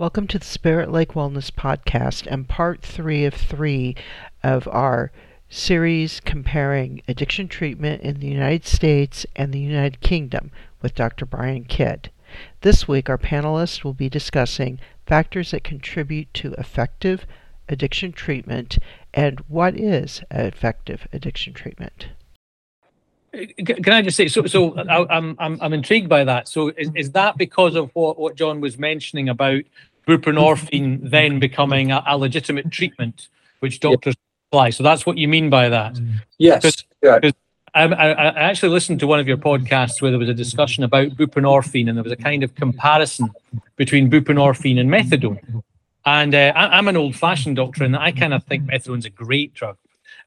Welcome to the Spirit Lake Wellness Podcast and part three of three of our series comparing addiction treatment in the United States and the United Kingdom with Dr. Brian Kidd. This week, our panelists will be discussing factors that contribute to effective addiction treatment and what is effective addiction treatment. Uh, can I just say so? So I'm I'm I'm intrigued by that. So is, is that because of what what John was mentioning about buprenorphine then becoming a, a legitimate treatment, which doctors apply? So that's what you mean by that? Yes. Yeah. I, I, actually listened to one of your podcasts where there was a discussion about buprenorphine, and there was a kind of comparison between buprenorphine and methadone. And uh, I, am an old-fashioned doctor, and I kind of think methadone's a great drug.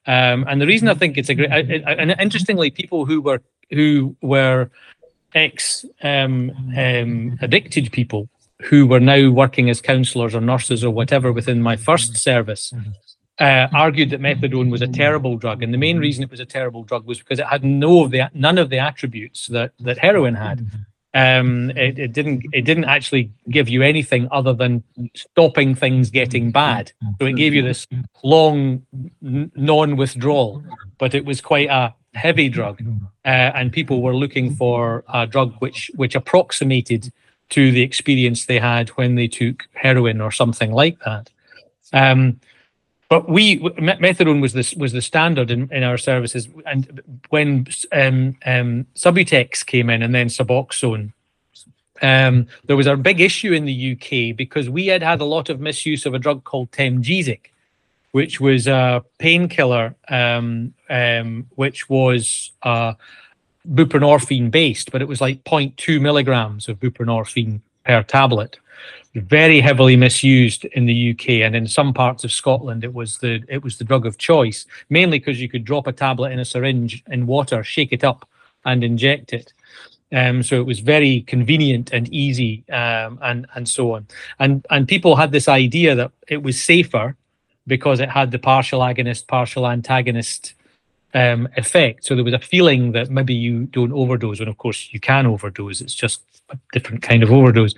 Um, and the reason I think it's a great, and interestingly, people who were who were ex um, um, addicted people who were now working as counsellors or nurses or whatever within my first service uh, argued that methadone was a terrible drug, and the main reason it was a terrible drug was because it had no of the none of the attributes that that heroin had. Um, it, it, didn't it didn't actually give you anything other than stopping things getting bad. So it gave you this long non-withdrawal, but it was quite a heavy drug, uh, and people were looking for a drug which which approximated to the experience they had when they took heroin or something like that. Um, but we methadone was was the standard in, in our services and when um, um, subutex came in and then suboxone um, there was a big issue in the uk because we had had a lot of misuse of a drug called temgesic which was a painkiller um, um, which was uh, buprenorphine based but it was like 0.2 milligrams of buprenorphine per tablet. Very heavily misused in the UK and in some parts of Scotland it was the it was the drug of choice mainly because you could drop a tablet in a syringe in water shake it up and inject it. Um, so it was very convenient and easy um, and and so on. And and people had this idea that it was safer because it had the partial agonist partial antagonist um, effect so there was a feeling that maybe you don't overdose and of course you can overdose it's just a different kind of overdose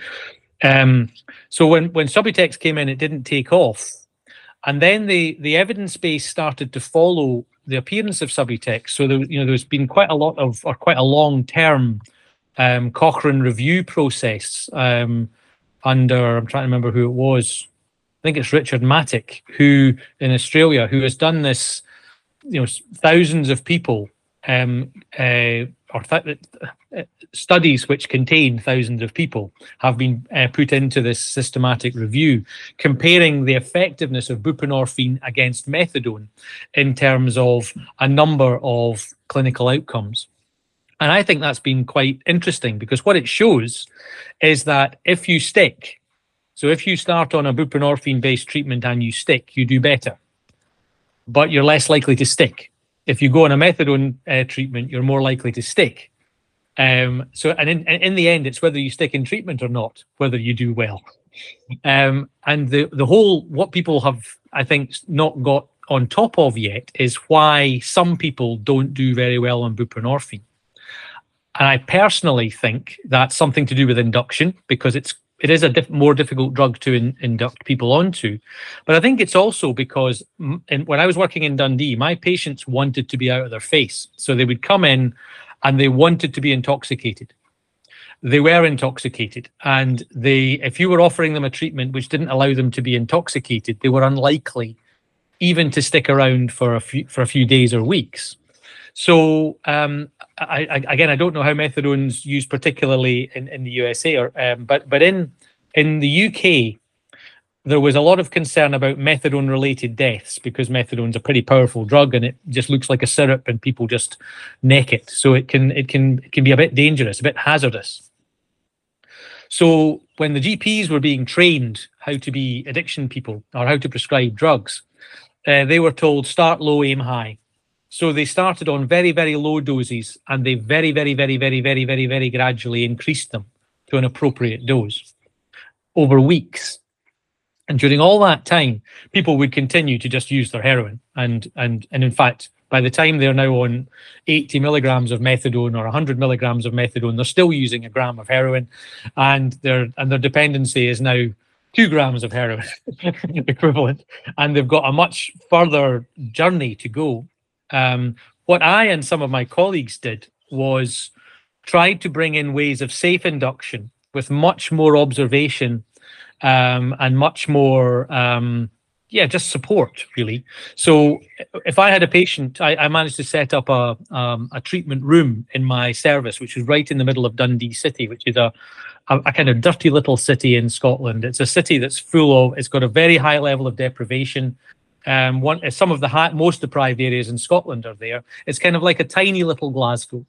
um, so when when Subutex came in, it didn't take off, and then the the evidence base started to follow the appearance of Subutex. So there, you know, there's been quite a lot of or quite a long term um, Cochrane review process um, under I'm trying to remember who it was. I think it's Richard Mattick who in Australia, who has done this. You know, thousands of people um, uh, or th- uh, studies which contain thousands of people have been uh, put into this systematic review comparing the effectiveness of buprenorphine against methadone in terms of a number of clinical outcomes. And I think that's been quite interesting because what it shows is that if you stick, so if you start on a buprenorphine based treatment and you stick, you do better, but you're less likely to stick if you go on a methadone uh, treatment, you're more likely to stick. Um, so, and in, in the end, it's whether you stick in treatment or not, whether you do well. Um, and the the whole what people have, I think, not got on top of yet is why some people don't do very well on buprenorphine. And I personally think that's something to do with induction because it's it is a diff- more difficult drug to in- induct people onto. But I think it's also because in, when I was working in Dundee, my patients wanted to be out of their face. So they would come in and they wanted to be intoxicated. They were intoxicated, and they, if you were offering them a treatment which didn't allow them to be intoxicated, they were unlikely even to stick around for a few for a few days or weeks. So um, I, I, again, I don't know how methadone's used particularly in, in the USA, or um, but but in in the UK, there was a lot of concern about methadone-related deaths because methadone's a pretty powerful drug and it just looks like a syrup and people just neck it. So it can it can it can be a bit dangerous, a bit hazardous. So when the GPs were being trained how to be addiction people or how to prescribe drugs, uh, they were told start low, aim high. So they started on very, very low doses and they very, very, very, very, very, very, very gradually increased them to an appropriate dose over weeks. And during all that time, people would continue to just use their heroin. And and and in fact, by the time they're now on 80 milligrams of methadone or 100 milligrams of methadone, they're still using a gram of heroin, and their and their dependency is now two grams of heroin equivalent, and they've got a much further journey to go. Um, what I and some of my colleagues did was try to bring in ways of safe induction with much more observation um, and much more um, yeah, just support really. So if I had a patient, I, I managed to set up a um, a treatment room in my service, which is right in the middle of Dundee City, which is a, a kind of dirty little city in Scotland. It's a city that's full of. It's got a very high level of deprivation. Um, one some of the high, most deprived areas in Scotland are there. It's kind of like a tiny little Glasgow.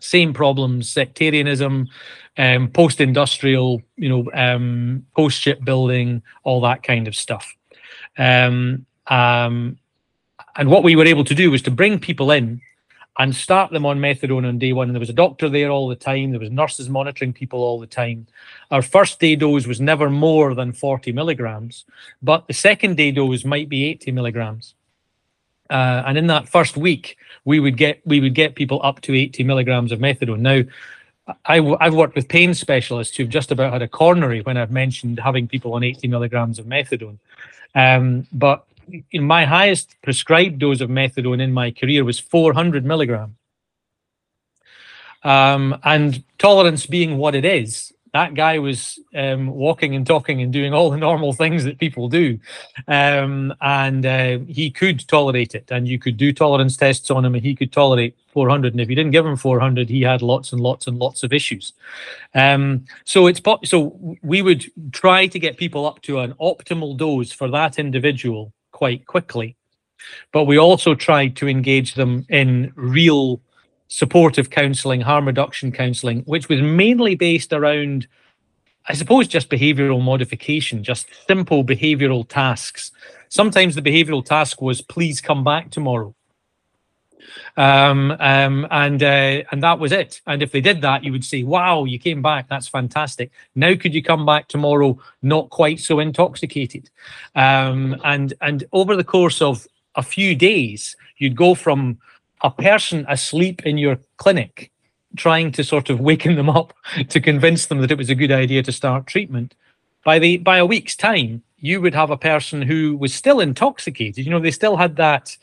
Same problems: sectarianism, um, post-industrial, you know, um, post-shipbuilding, all that kind of stuff. Um, um, and what we were able to do was to bring people in and start them on methadone on day one. And there was a doctor there all the time. There was nurses monitoring people all the time. Our first day dose was never more than 40 milligrams, but the second day dose might be 80 milligrams. Uh, and in that first week, we would get we would get people up to 80 milligrams of methadone. Now, I, have worked with pain specialists who've just about had a coronary when I've mentioned having people on 80 milligrams of methadone. Um, but in my highest prescribed dose of methadone in my career was 400 milligrams. Um, and tolerance being what it is, that guy was um, walking and talking and doing all the normal things that people do. Um, and uh, he could tolerate it. And you could do tolerance tests on him and he could tolerate 400. And if you didn't give him 400, he had lots and lots and lots of issues. Um, so it's so we would try to get people up to an optimal dose for that individual quite quickly. But we also tried to engage them in real supportive counselling, harm reduction counselling, which was mainly based around, I suppose, just behavioural modification, just simple behavioural tasks. Sometimes the behavioural task was, please come back tomorrow. Um, um, and uh, and that was it. And if they did that, you would say, "Wow, you came back. That's fantastic." Now, could you come back tomorrow, not quite so intoxicated? Um, and and over the course of a few days, you'd go from a person asleep in your clinic trying to sort of waken them up to convince them that it was a good idea to start treatment by the by a week's time you would have a person who was still intoxicated you know they still had that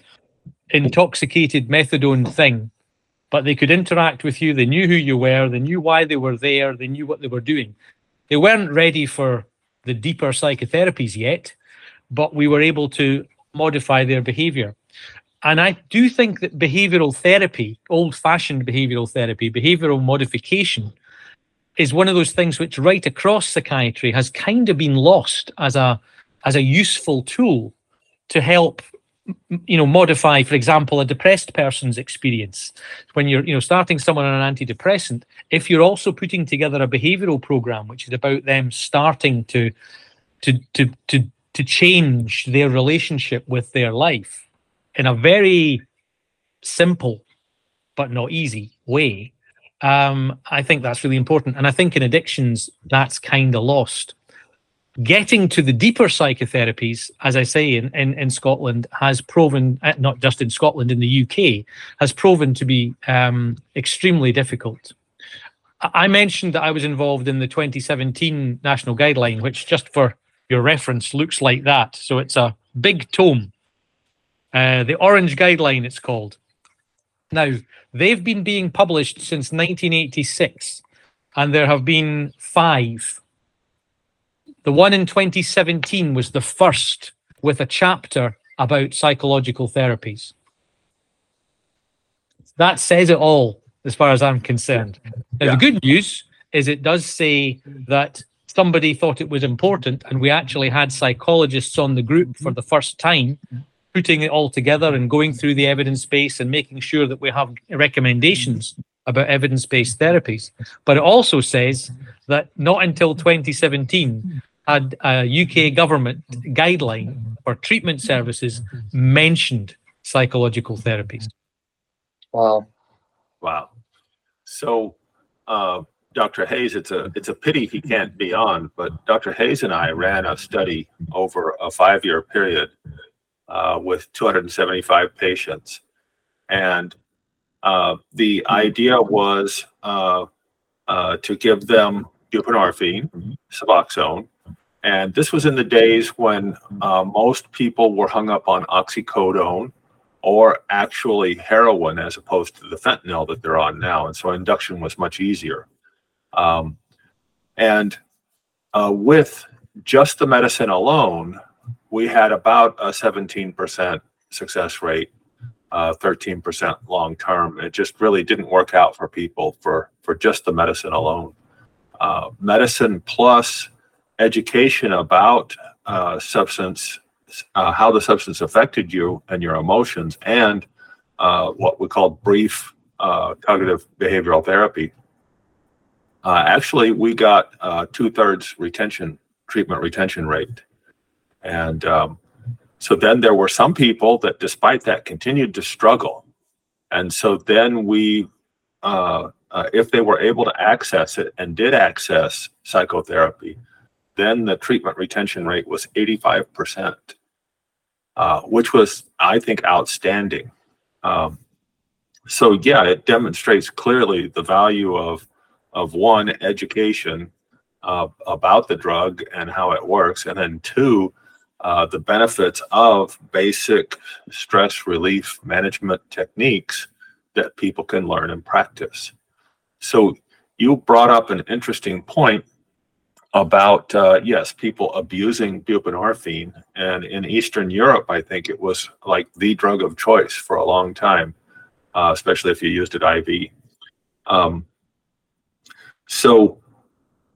intoxicated methadone thing but they could interact with you they knew who you were they knew why they were there they knew what they were doing. They weren't ready for the deeper psychotherapies yet but we were able to modify their behavior. And I do think that behavioral therapy, old fashioned behavioral therapy, behavioral modification, is one of those things which right across psychiatry has kind of been lost as a as a useful tool to help you know modify for example a depressed person's experience when you're you know starting someone on an antidepressant if you're also putting together a behavioral program which is about them starting to to to to to change their relationship with their life in a very simple but not easy way, um, I think that's really important. And I think in addictions, that's kind of lost. Getting to the deeper psychotherapies, as I say, in, in, in Scotland, has proven, uh, not just in Scotland, in the UK, has proven to be um, extremely difficult. I mentioned that I was involved in the 2017 national guideline, which, just for your reference, looks like that. So it's a big tome uh, the Orange Guideline, it's called. Now, they've been being published since 1986, and there have been five. The one in 2017 was the first with a chapter about psychological therapies. That says it all, as far as I'm concerned. Now, yeah. the good news is it does say that somebody thought it was important, and we actually had psychologists on the group for the first time putting it all together and going through the evidence base and making sure that we have recommendations about evidence based therapies. But it also says that not until 2017 had a UK government guideline for treatment services mentioned psychological therapies. Wow. Wow. So, uh, Dr. Hayes, it's a it's a pity he can't be on, but Dr. Hayes and I ran a study over a five year period uh, with 275 patients. And uh, the idea was uh, uh, to give them buprenorphine, Suboxone, And this was in the days when uh, most people were hung up on oxycodone or actually heroin as opposed to the fentanyl that they're on now. And so induction was much easier. Um, and uh, with just the medicine alone, we had about a 17% success rate, uh, 13% long term. It just really didn't work out for people for, for just the medicine alone. Uh, medicine plus education about uh, substance uh, how the substance affected you and your emotions, and uh, what we call brief uh, cognitive behavioral therapy. Uh, actually, we got two thirds retention treatment retention rate, and um, so then there were some people that, despite that, continued to struggle, and so then we. Uh, if they were able to access it and did access psychotherapy, then the treatment retention rate was 85%. Uh, which was, I think, outstanding. Um, so yeah, it demonstrates clearly the value of of one education uh, about the drug and how it works, and then two, uh, the benefits of basic stress relief management techniques that people can learn and practice. So you brought up an interesting point about uh, yes, people abusing buprenorphine, and in Eastern Europe, I think it was like the drug of choice for a long time, uh, especially if you used it IV. Um, so,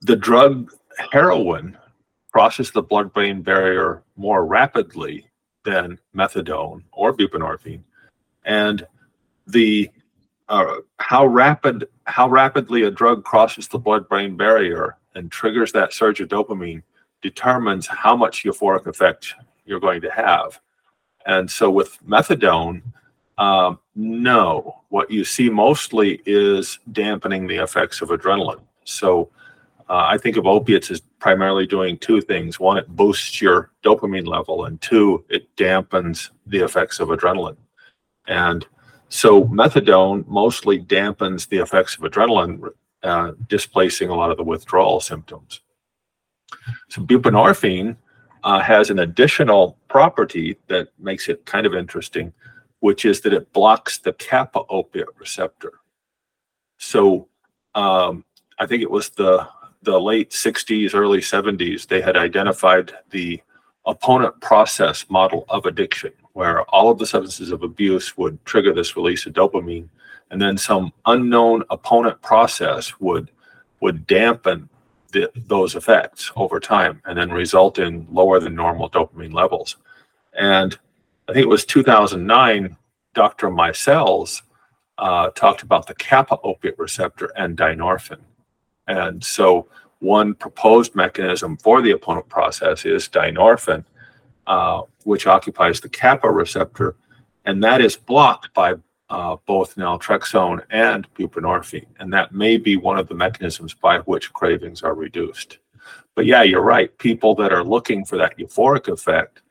the drug heroin crosses the blood-brain barrier more rapidly than methadone or buprenorphine, and the uh, how rapid how rapidly a drug crosses the blood-brain barrier and triggers that surge of dopamine determines how much euphoric effect you're going to have. And so with methadone, um, no, what you see mostly is dampening the effects of adrenaline. So uh, I think of opiates as primarily doing two things. One, it boosts your dopamine level, and two, it dampens the effects of adrenaline. And so methadone mostly dampens the effects of adrenaline, uh, displacing a lot of the withdrawal symptoms. So buprenorphine uh, has an additional property that makes it kind of interesting, which is that it blocks the kappa opiate receptor. So um, I think it was the the late 60s, early 70s, they had identified the opponent process model of addiction, where all of the substances of abuse would trigger this release of dopamine and then some unknown opponent process would would dampen the, those effects over time and then result in lower than normal dopamine levels. And I think it was 2009, Dr. Meisel's uh, talked about the kappa opiate receptor and dynorphin. And so, one proposed mechanism for the opponent process is dynorphin, uh, which occupies the kappa receptor, and that is blocked by uh, both naltrexone and buprenorphine. And that may be one of the mechanisms by which cravings are reduced. But yeah, you're right. People that are looking for that euphoric effect,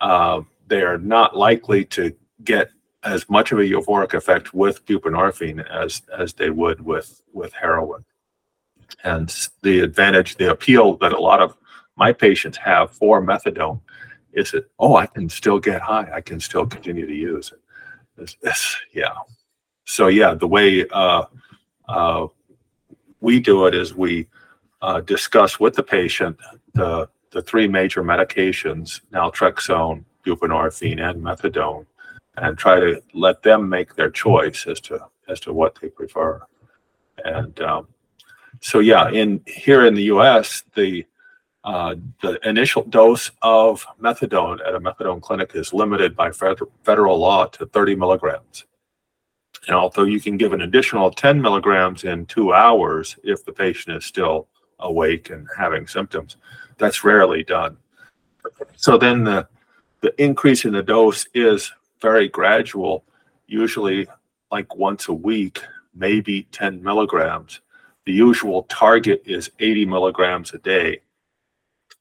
uh, they are not likely to get as much of a euphoric effect with buprenorphine as as they would with with heroin. And the advantage, the appeal that a lot of my patients have for methadone is it oh, I can still get high. I can still continue to use it. This, this, yeah. So yeah, the way uh, uh, we do it is we uh, discuss with the patient the the three major medications: naltrexone, buprenorphine, and methadone, and try to let them make their choice as to as to what they prefer. And um, so yeah, in here in the U.S., the uh, the initial dose of methadone at a methadone clinic is limited by federal, law to 30 milligrams. And although you can give an additional 10 milligrams in two hours if the patient is still awake and having symptoms, that's rarely done. So then the, the increase in the dose is very gradual, usually like once a week, maybe 10 milligrams. The usual target is 80 milligrams a day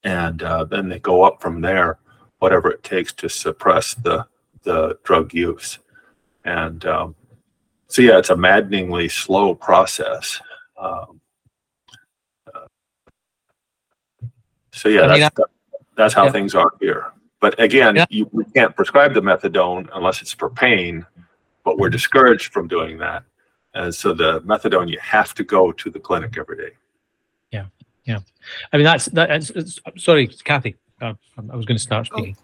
and uh, then they go up from there, whatever it takes to suppress the the drug use. And um, so, yeah, it's a maddeningly slow process. Um, uh, So yeah, I mean, that's, that's how yeah. things are here. But again, Yeah. you, we can't prescribe the methadone unless it's for pain, but we're discouraged from doing that. And so the methadone, you have to go to the clinic every day. I mean, that's that. It's, sorry, Kathy. Uh, I was going to start speaking.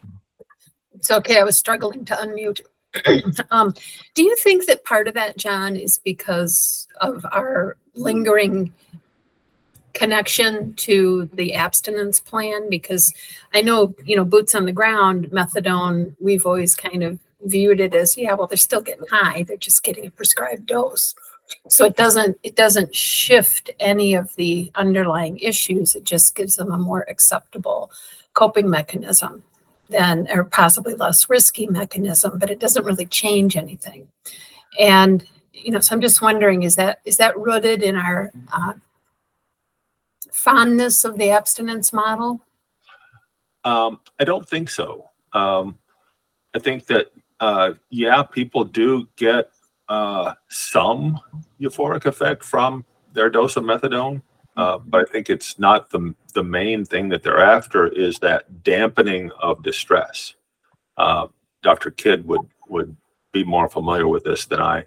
It's okay. I was struggling to unmute. um, do you think that part of that, John, is because of our lingering connection to the abstinence plan? Because I know, you know, boots on the ground, methadone, we've always kind of viewed it as, yeah, well, they're still getting high. They're just getting a prescribed dose. So it doesn't it doesn't shift any of the underlying issues. It just gives them a more acceptable coping mechanism than or possibly less risky mechanism, but it doesn't really change anything. And you know, so I'm just wondering, is that is that rooted in our uh, fondness of the abstinence model? Um, I don't think so. Um, I think that, uh, yeah, people do get uh, some euphoric effect from their dose of methadone, uh, but I think it's not the the main thing that they're after is that dampening of distress. Uh, Dr. Kidd would would be more familiar with this than I.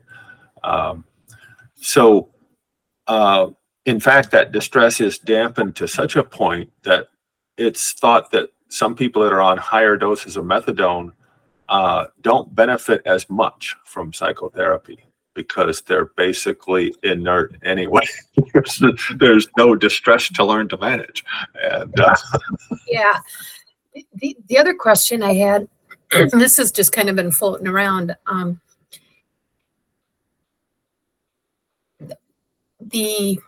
Um, so, uh, in fact, that distress is dampened to such a point that it's thought that some people that are on higher doses of methadone uh, don't benefit as much from psychotherapy because they're basically inert anyway. there's, there's no distress to learn to manage. And uh, Yeah. The, the other question I had, this has just kind of been floating around, um, the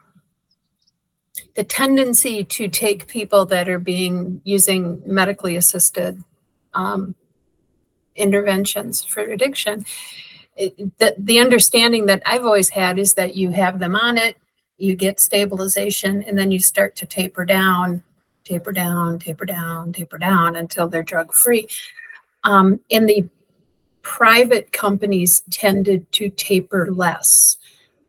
the tendency to take people that are being using medically assisted um, interventions for addiction. It, the, the understanding that I've always had is that you have them on it, you get stabilization, and then you start to taper down taper down, taper down, taper down until they're drug free. Um, and the private companies tended to taper less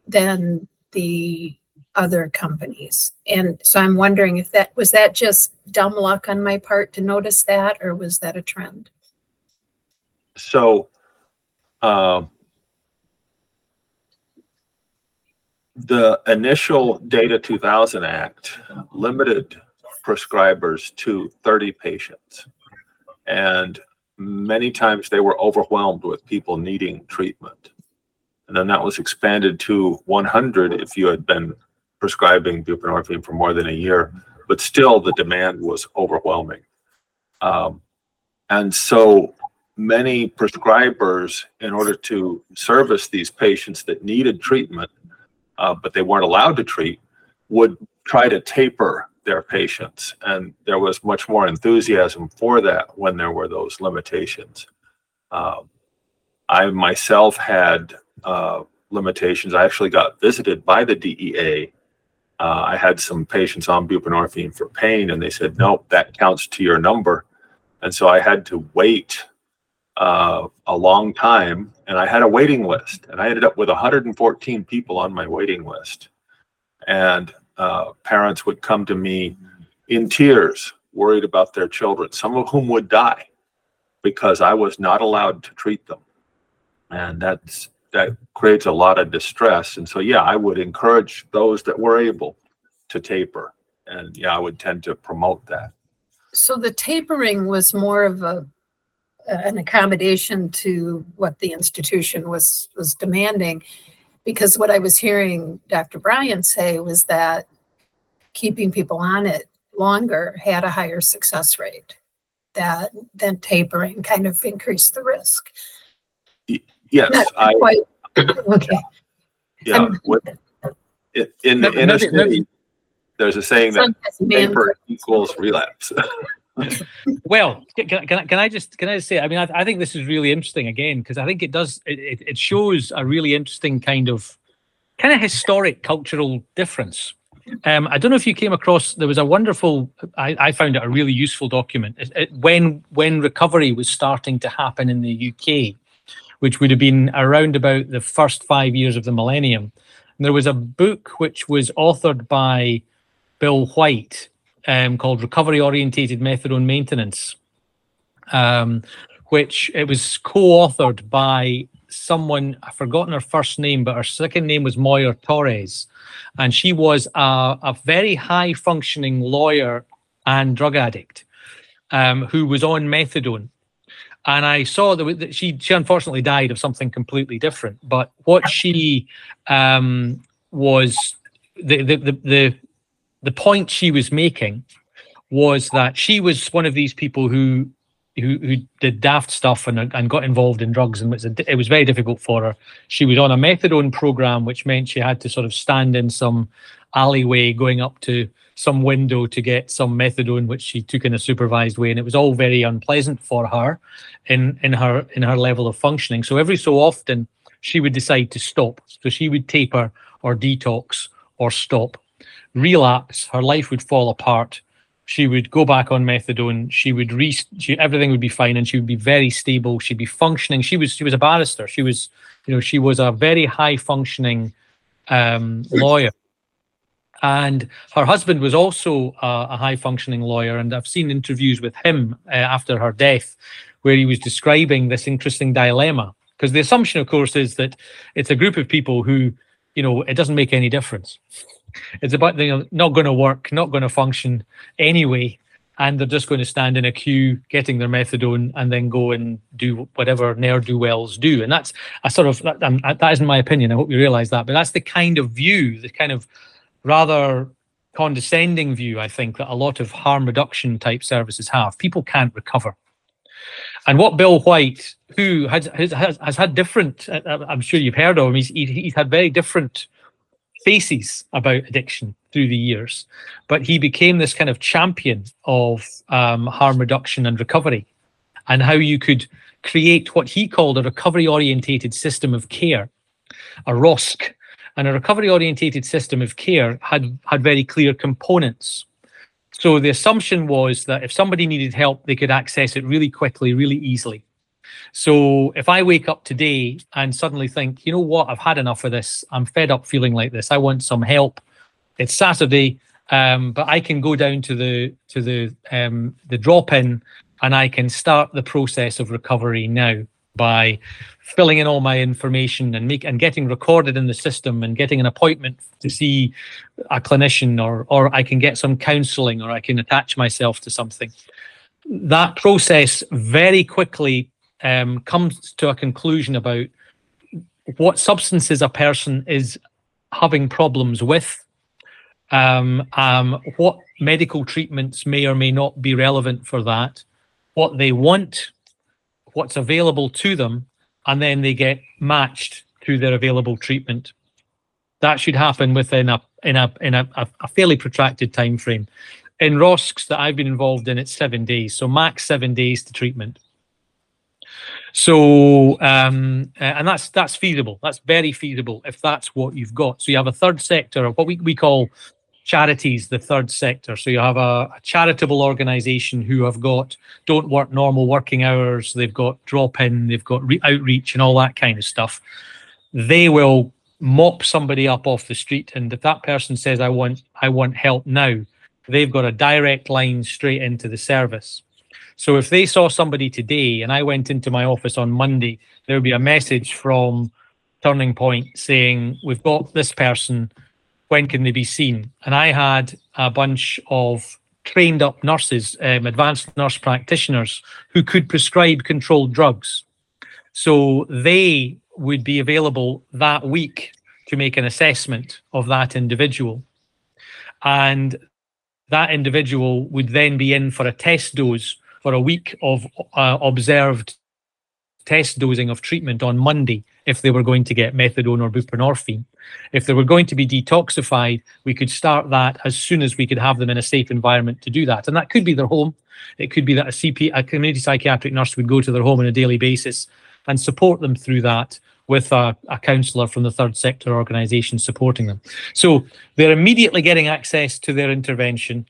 than the other companies. And so I'm wondering if that was that just dumb luck on my part to notice that, or was that a trend? So um, the initial Data 2000 Act limited prescribers to 30 patients. And many times they were overwhelmed with people needing treatment. And then that was expanded to 100 if you had been prescribing buprenorphine for more than a year, but still the demand was overwhelming. Um, and so many prescribers, in order to service these patients that needed treatment, uh, but they weren't allowed to treat, would try to taper their patients. And there was much more enthusiasm for that when there were those limitations. Um, I myself had uh, limitations. I actually got visited by the DEA. Uh, I had some patients on buprenorphine for pain, and they said, nope, that counts to your number. And so I had to wait uh, a long time, and I had a waiting list, and I ended up with 114 people on my waiting list. And uh, parents would come to me in tears, worried about their children, some of whom would die because I was not allowed to treat them. And that's that creates a lot of distress. And so, yeah, I would encourage those that were able to taper. And yeah, I would tend to promote that. So the tapering was more of a an accommodation to what the institution was was demanding because what I was hearing Dr. Brian say was that keeping people on it longer had a higher success rate that than tapering kind of increased the risk. Yes, Not I, quite okay. yeah. I'm- what- in- In the Maybe- inner maybe- maybe- city, there's a saying that Sometimes taper equals relapse. Well, can, can, can I- just can I just say? I mean, I, I think this is really interesting again because I think it does it, it, it shows a really interesting kind of kind of historic cultural difference. Um, I don't know if you came across. There was a wonderful. I, I found it a really useful document It- it- when when recovery was starting to happen in the UK, which would have been around about the first five years of the millennium. And there was a book which was authored by Bill White, um, called Recovery Orientated Methadone Maintenance, um, which it was co-authored by someone I've forgotten her first name, but her second name was Mojer-Torres, and she was a, a very high functioning lawyer and drug addict um, who was on methadone. And I saw that she she unfortunately died of something completely different. But what she um, was the, the the the the point she was making was that she was one of these people who who, who did daft stuff and, and got involved in drugs and it was, a, it was very difficult for her. She was on a methadone program, which meant she had to sort of stand in some alleyway going up to some window to get some methadone, which she took in a supervised way, and it was all very unpleasant for her in in her in her level of functioning. So every so often she would decide to stop. So she would taper or detox or stop, relapse. Her life would fall apart. She would go back on methadone. She would re she, everything would be fine and she would be very stable. She'd be functioning. She was she was a barrister. She was you know she was a very high functioning um, lawyer. And her husband was also a, a high functioning lawyer. And i've seen interviews with him uh, after her death where he was describing this interesting dilemma. Because the assumption of course is that it's a group of people who you know it doesn't make any difference it's about know, not going to work, not going to function anyway, and they're just going to stand in a queue, getting their methadone, and then go and do whatever ne'er do wells do. And that's a sort of that, um, that isn't my opinion. I hope you realise that, but that's the kind of view, the kind of rather condescending view, I think, that a lot of harm reduction type services have. People can't recover. And what Bill White, who has has, has had different, uh, uh, I'm sure you've heard of him, he's, he's had very different faces about addiction through the years, but he became this kind of champion of um, harm reduction and recovery and how you could create what he called a recovery orientated system of care, a ROSC. And a recovery orientated system of care had, had very clear components. So the assumption was that if somebody needed help, they could access it really quickly, really easily. So if I wake up today and suddenly think, you know what, I've had enough of this, I'm fed up feeling like this, I want some help. It's Saturday, um, but I can go down to the to the um, the drop in and I can start the process of recovery now by filling in all my information and make and getting recorded in the system and getting an appointment to see a clinician or or I can get some counseling or I can attach myself to something. That process very quickly um, comes to a conclusion about what substances a person is having problems with, um, um, what medical treatments may or may not be relevant for that, what they want, what's available to them, and then they get matched to their available treatment. That should happen within a in a in a, a fairly protracted time frame. In ROSCs that I've been involved in, it's seven days, so max seven days to treatment. So, um, uh, and that's that's feasible. That's very feasible if that's what you've got. So you have a third sector, what we, we call charities, the third sector. So you have a, a charitable organization who have got don't work normal working hours. They've got drop in, they've got re- outreach, and all that kind of stuff. They will mop somebody up off the street, and if that person says, "I want I want help now," they've got a direct line straight into the service. So if they saw somebody today and I went into my office on Monday, there would be a message from Turning Point saying, We've got this person. When can they be seen? And I had a bunch of trained up nurses, um, advanced nurse practitioners who could prescribe controlled drugs. So they would be available that week to make an assessment of that individual. And that individual would then be in for a test dose for a week of uh, observed test dosing of treatment on Monday if they were going to get methadone or buprenorphine. If they were going to be detoxified, we could start that as soon as we could have them in a safe environment to do that. And that could be their home. It could be that a CP, a community psychiatric nurse would go to their home on a daily basis and support them through that with a, a counsellor from the third sector organisation supporting them. So they're immediately getting access to their intervention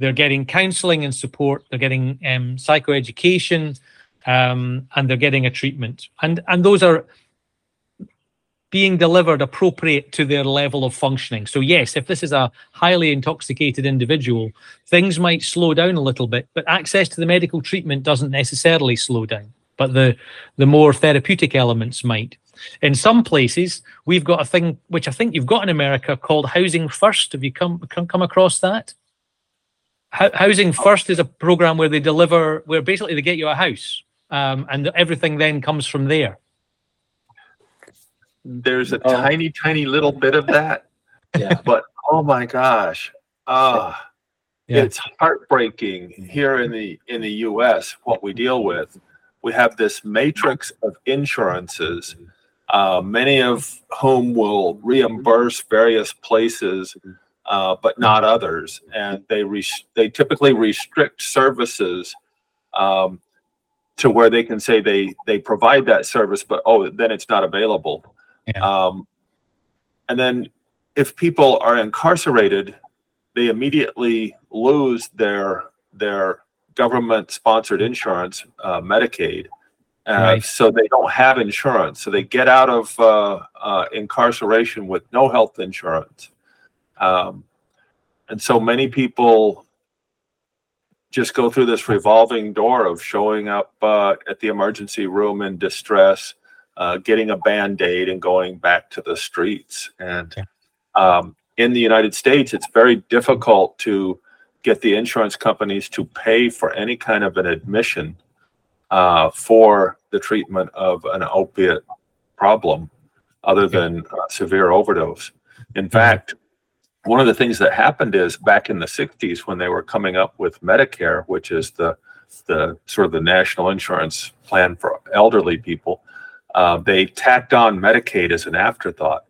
they're getting counseling and support. They're getting um, psychoeducation, um, and they're getting a treatment. And and those are being delivered appropriate to their level of functioning. So, yes, if this is a highly intoxicated individual, things might slow down a little bit, but access to the medical treatment doesn't necessarily slow down, but the, the more therapeutic elements might. In some places, we've got a thing which I think you've got in America called Housing First. Have you come come, come across that? Hou- Housing First is a program where they deliver, where basically they get you a house, um, and everything then comes from there. There's a Oh. tiny, tiny little bit of that, Yeah. but oh my gosh, ah, Yeah. it's heartbreaking here in the in the U.S. What we deal with, we have this matrix of insurances, uh, many of whom will reimburse various places, uh, but not others, and they res- they typically restrict services. Um, to where they can say they they provide that service, but oh, then it's not available. Yeah. Um, and then if people are incarcerated, they immediately lose their their government sponsored insurance, uh, Medicaid. Uh, Right. So they don't have insurance. So they get out of uh, uh, incarceration with no health insurance. Um, and so many people just go through this revolving door of showing up uh, at the emergency room in distress, uh, getting a band aid, and going back to the streets. And um, in the United States, it's very difficult to get the insurance companies to pay for any kind of an admission uh, for the treatment of an opiate problem other than uh, severe overdose. In fact, one of the things that happened is back in the 60s when they were coming up with Medicare, which is the the sort of the national insurance plan for elderly people, uh, they tacked on Medicaid as an afterthought.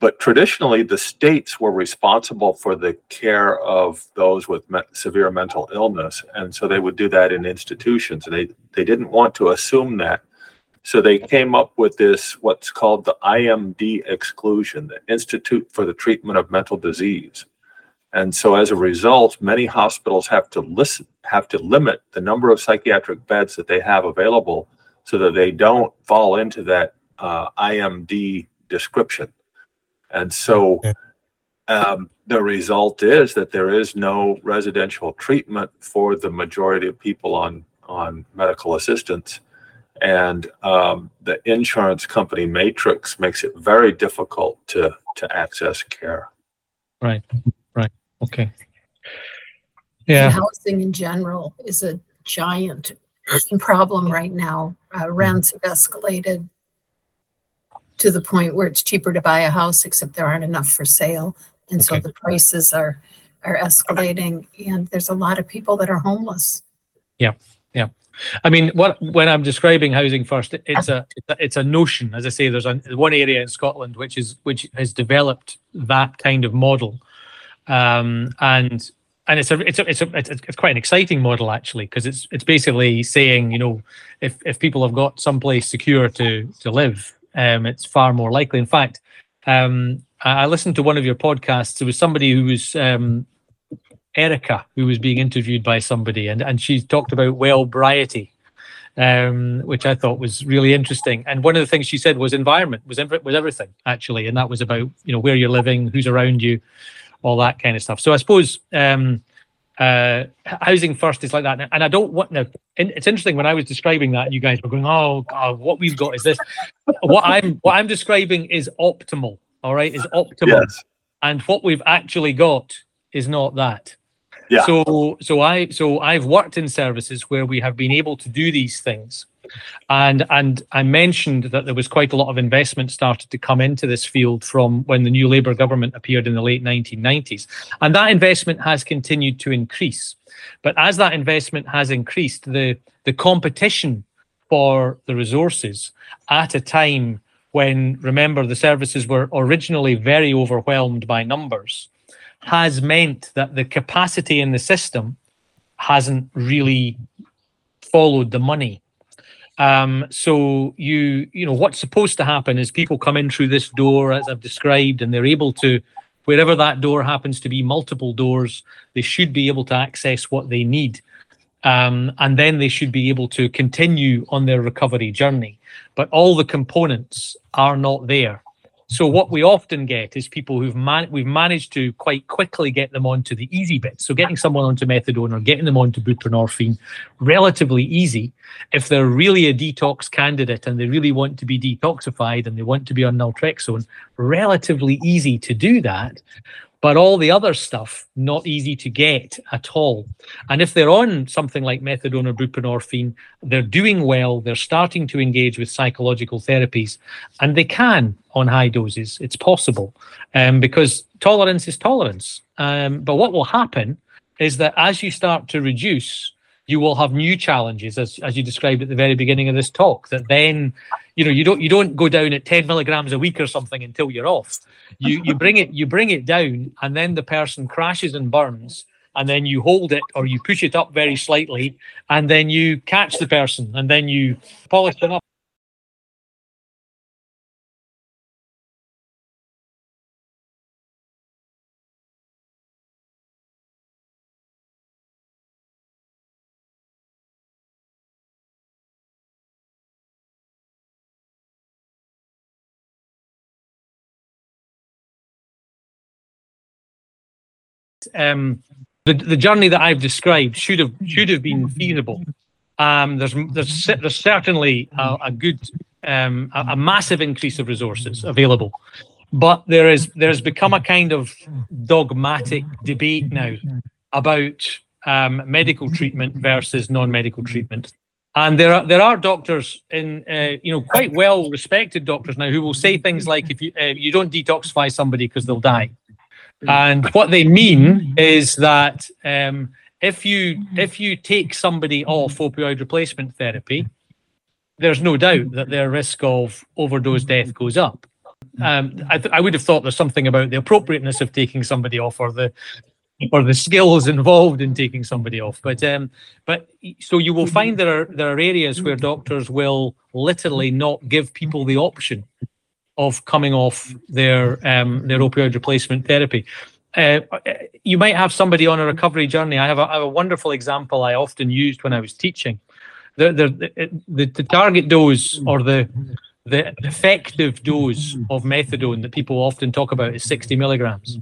But traditionally, the states were responsible for the care of those with me- severe mental illness, and so they would do that in institutions. They they didn't want to assume that, so they came up with this what's called the IMD exclusion, the Institute for the Treatment of Mental Disease. And so as a result, many hospitals have to listen, have to limit the number of psychiatric beds that they have available so that they don't fall into that uh, IMD description. And so um, the result is that there is no residential treatment for the majority of people on, on medical assistance. And um, the insurance company matrix makes it very difficult to, to access care. Right. Right. Okay. And Yeah. housing in general is a giant problem right now. Uh, rents have escalated to the point where it's cheaper to buy a house, except there aren't enough for sale. And so Okay. the prices are, are escalating and there's a lot of people that are homeless. I mean, what when I'm describing housing first, it's a it's a, notion. As I say, there's a, one area in Scotland which is which has developed that kind of model, um, and and it's a it's a, it's a it's, quite an exciting model actually because it's it's basically saying you know if if people have got someplace secure to to live, um, it's far more likely. In fact, um, I listened to one of your podcasts. There was somebody who was um, Erica who was being interviewed by somebody, and and she talked about wellbriety, um, which I thought was really interesting. And one of the things she said was environment was was everything actually, and that was about you know where you're living, who's around you, all that kind of stuff. So I suppose. Um, uh, housing first is like that, and I don't want now. It's interesting when I was describing that, you guys were going, "Oh God, what we've got is this." what I'm what I'm describing is optimal. All right, is optimal, Yes. and what we've actually got is not that. Yeah. So so I so I've worked in services where we have been able to do these things. And and I mentioned that there was quite a lot of investment started to come into this field from when the new Labour government appeared in the late 1990s. And that investment has continued to increase. But as that investment has increased, the the competition for the resources at a time when remember the services were originally very overwhelmed by numbers has meant that the capacity in the system hasn't really followed the money. Um, so you you know what's supposed to happen is people come in through this door as I've described, and they're able to wherever that door happens to be multiple doors, they should be able to access what they need. Um, and then they should be able to continue on their recovery journey. But all the components are not there. So what we often get is people who've man- we've managed to quite quickly get them onto the easy bit. So getting someone onto methadone or getting them onto buprenorphine, relatively easy. If they're really a detox candidate and they really want to be detoxified and they want to be on naltrexone, relatively easy to do that but all the other stuff not easy to get at all. And if they're on something like methadone or buprenorphine, they're doing well, they're starting to engage with psychological therapies, and they can on high doses. It's possible um, because tolerance is tolerance. Um, but what will happen is that as you start to reduce, you will have new challenges, as, as you described at the very beginning of this talk, that then you know you don't you don't go down at 10 milligrams a week or something until you're off. You you bring it you bring it down and then the person crashes and burns and then you hold it or you push it up very slightly and then you catch the person and then you polish them up um, the the journey that I've described should have should have been feasible. Um, there's there's there's certainly a, a good um, a, a, massive increase of resources available, but there is there has become a kind of dogmatic debate now about um, medical treatment versus non-medical treatment. And there are there are doctors in uh, you know quite well respected doctors now who will say things like if you uh, you don't detoxify somebody because they'll die, and what they mean is that um, if you if you take somebody off opioid replacement therapy, there's no doubt that their risk of overdose death goes up. Um, I, th- I would have thought there's something about the appropriateness of taking somebody off or the or the skills involved in taking somebody off. But um, but so you will find there are there are areas where doctors will literally not give people the option of coming off their um, their opioid replacement therapy. Uh, you might have somebody on a recovery journey. I have, a, I have a wonderful example I often used when I was teaching. The, the, the, the target dose or the the effective dose of methadone that people often talk about is 60 milligrams.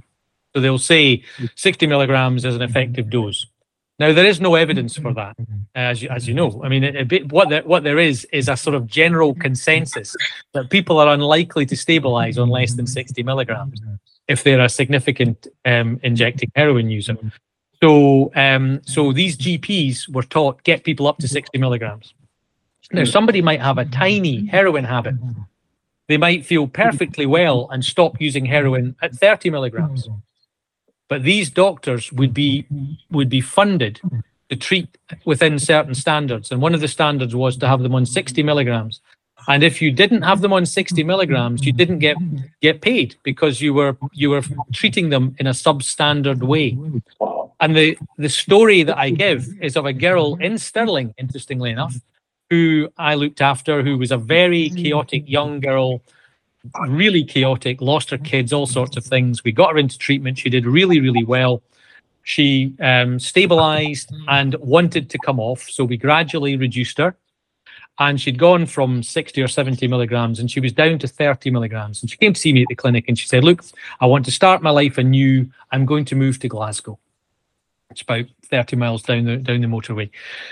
So they'll say 60 milligrams is an effective dose. Now there is no evidence for that, as you, as you know. I mean, a bit, what there, what there is is a sort of general consensus that people are unlikely to stabilize on less than 60 milligrams if they're a significant um, injecting heroin user. So, um, so these GPs were taught get people up to 60 milligrams. Now, somebody might have a tiny heroin habit. They might feel perfectly well and stop using heroin at 30 milligrams but these doctors would be would be funded to treat within certain standards. And one of the standards was to have them on 60 milligrams. And if you didn't have them on 60 milligrams you didn't get get paid because you were you were treating them in a substandard way. And the the story that i give is of a girl in stirling interestingly enough who i looked after who was a very chaotic young girl really chaotic, lost her kids, all sorts of things. We got her into treatment. She did really, really well. She um, stabilized and wanted to come off. So we gradually reduced her. And she'd gone from 60 or 70 milligrams and she was down to 30 milligrams. And she came to see me at the clinic and she said, Look, I want to start my life anew. I'm going to move to Glasgow. It's about 30 miles down the down the motorway.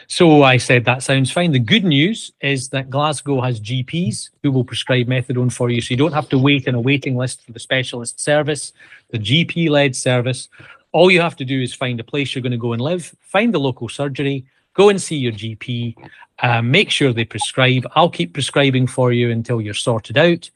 So I said that sounds fine. The good news is that Glasgow has GPs who will prescribe methadone for you, so you don't have to wait in a waiting list for the specialist service, the GP-led service. All you have to do is find a place you're going to go and live, find the local surgery, go and see your GP, uh, make sure they prescribe. I'll keep prescribing for you until you're sorted out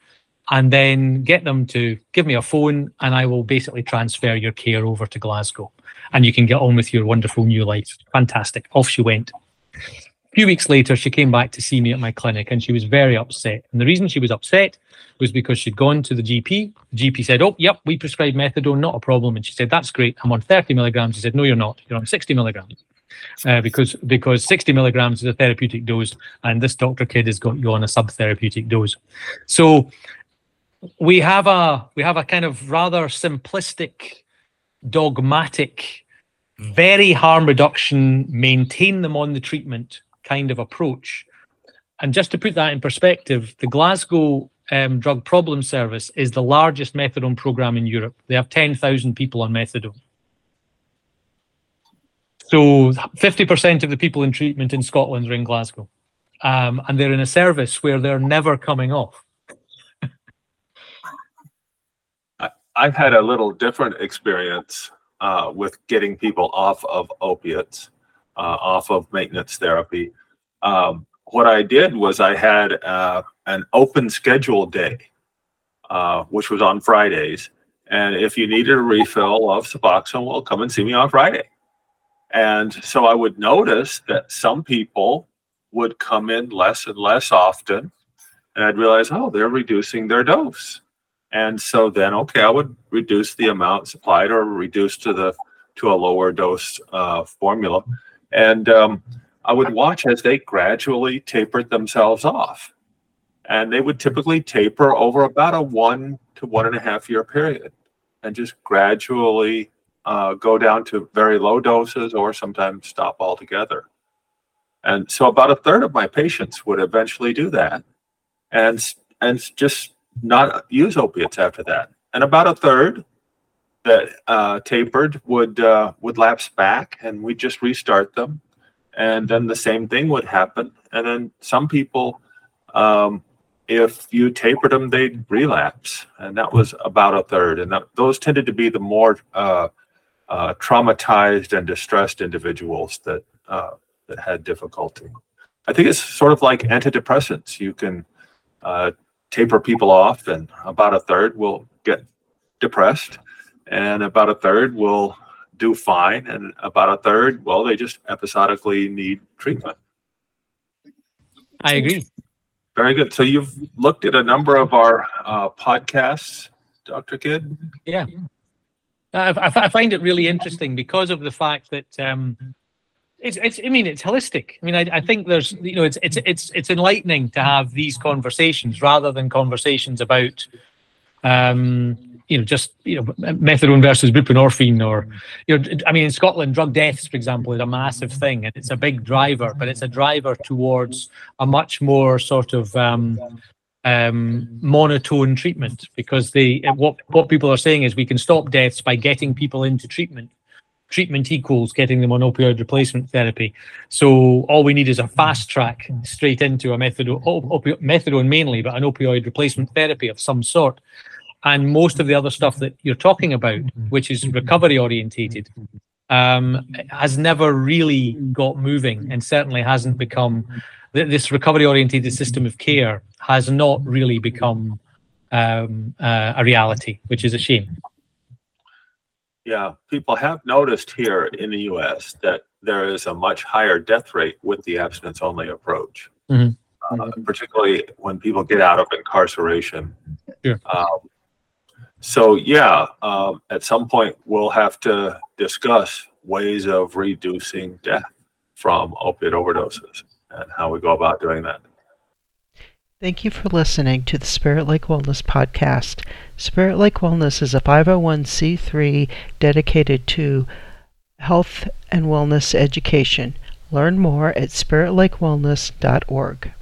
and then get them to give me a phone and I will basically transfer your care over to Glasgow and you can get on with your wonderful new life. Fantastic. Off she went. A few weeks later, she came back to see me at my clinic and she was very upset. And the reason she was upset was because she'd gone to the GP. The GP said, Oh, yep, we prescribe methadone, not a problem. And she said, That's great. I'm on 30 milligrams. He said, No, you're not. You're on 60 milligrams. Uh, because because 60 milligrams is a therapeutic dose, and this doctor Kidd has got you on a sub-therapeutic dose. So we have a we have a kind of rather simplistic dogmatic, very harm reduction, maintain them on the treatment kind of approach. And just to put that in perspective, the Glasgow um, Drug Problem Service is the largest methadone program in Europe. They have 10,000 people on methadone. So 50% of the people in treatment in Scotland are in Glasgow. Um, and they're in a service where they're never coming off. I've had a little different experience uh, with getting people off of opiates, uh, off of maintenance therapy. Um, what I did was I had uh, an open schedule day, uh, which was on Fridays. And if you needed a refill of Suboxone, well, come and see me on Friday. And so I would notice that some people would come in less and less often. And I'd realize, oh, they're reducing their dose. And so then, okay, I would reduce the amount supplied or reduce to the to a lower dose uh, formula. And um, I would watch as they gradually tapered themselves off. And they would typically taper over about a one to one and a half year period and just gradually uh, go down to very low doses or sometimes stop altogether. And so about a third of my patients would eventually do that and, and just not use opiates after that. And about a third that uh, tapered would uh, would lapse back, and we just restart them, and then the same thing would happen. And then some people, um, if you tapered them, they'd relapse, and that was about a third. And that, those tended to be the more uh, uh traumatized and distressed individuals that uh, that had difficulty. I think it's sort of like antidepressants. You can uh, taper people off, and about a third will get depressed, and about a third will do fine, and about a third, well, they just episodically need treatment. I agree. Very good. So you've looked at a number of our uh, podcasts, Dr. Kidd? Yeah. I, I, find it really interesting because of the fact that um, it's, it's i mean it's holistic. I mean I, I think there's you know it's it's it's it's enlightening to have these conversations rather than conversations about um you know just you know methadone versus buprenorphine or you know i mean in scotland drug deaths for example is a massive thing and it's a big driver but it's a driver towards a much more sort of um um, monotone treatment because they what what people are saying is we can stop deaths by getting people into treatment treatment equals getting them on opioid replacement therapy. So all we need is a fast track straight into a methadone, opi- methadone mainly, but an opioid replacement therapy of some sort. And most of the other stuff that you're talking about, which is recovery orientated, um, has never really got moving and certainly hasn't become this recovery orientated system of care has not really become um, uh, a reality, which is a shame. Yeah, people have noticed here in the US that there is a much higher death rate with the abstinence only approach, Mhm. uh, particularly when people get out of incarceration. Sure. Um, so, yeah, um, at some point we'll have to discuss ways of reducing death from opiate overdoses and how we go about doing that. Thank you for listening to the Spirit Lake Wellness Podcast. Spirit Lake Wellness is a 501c3 dedicated to health and wellness education. Learn more at spiritlakewellness.org.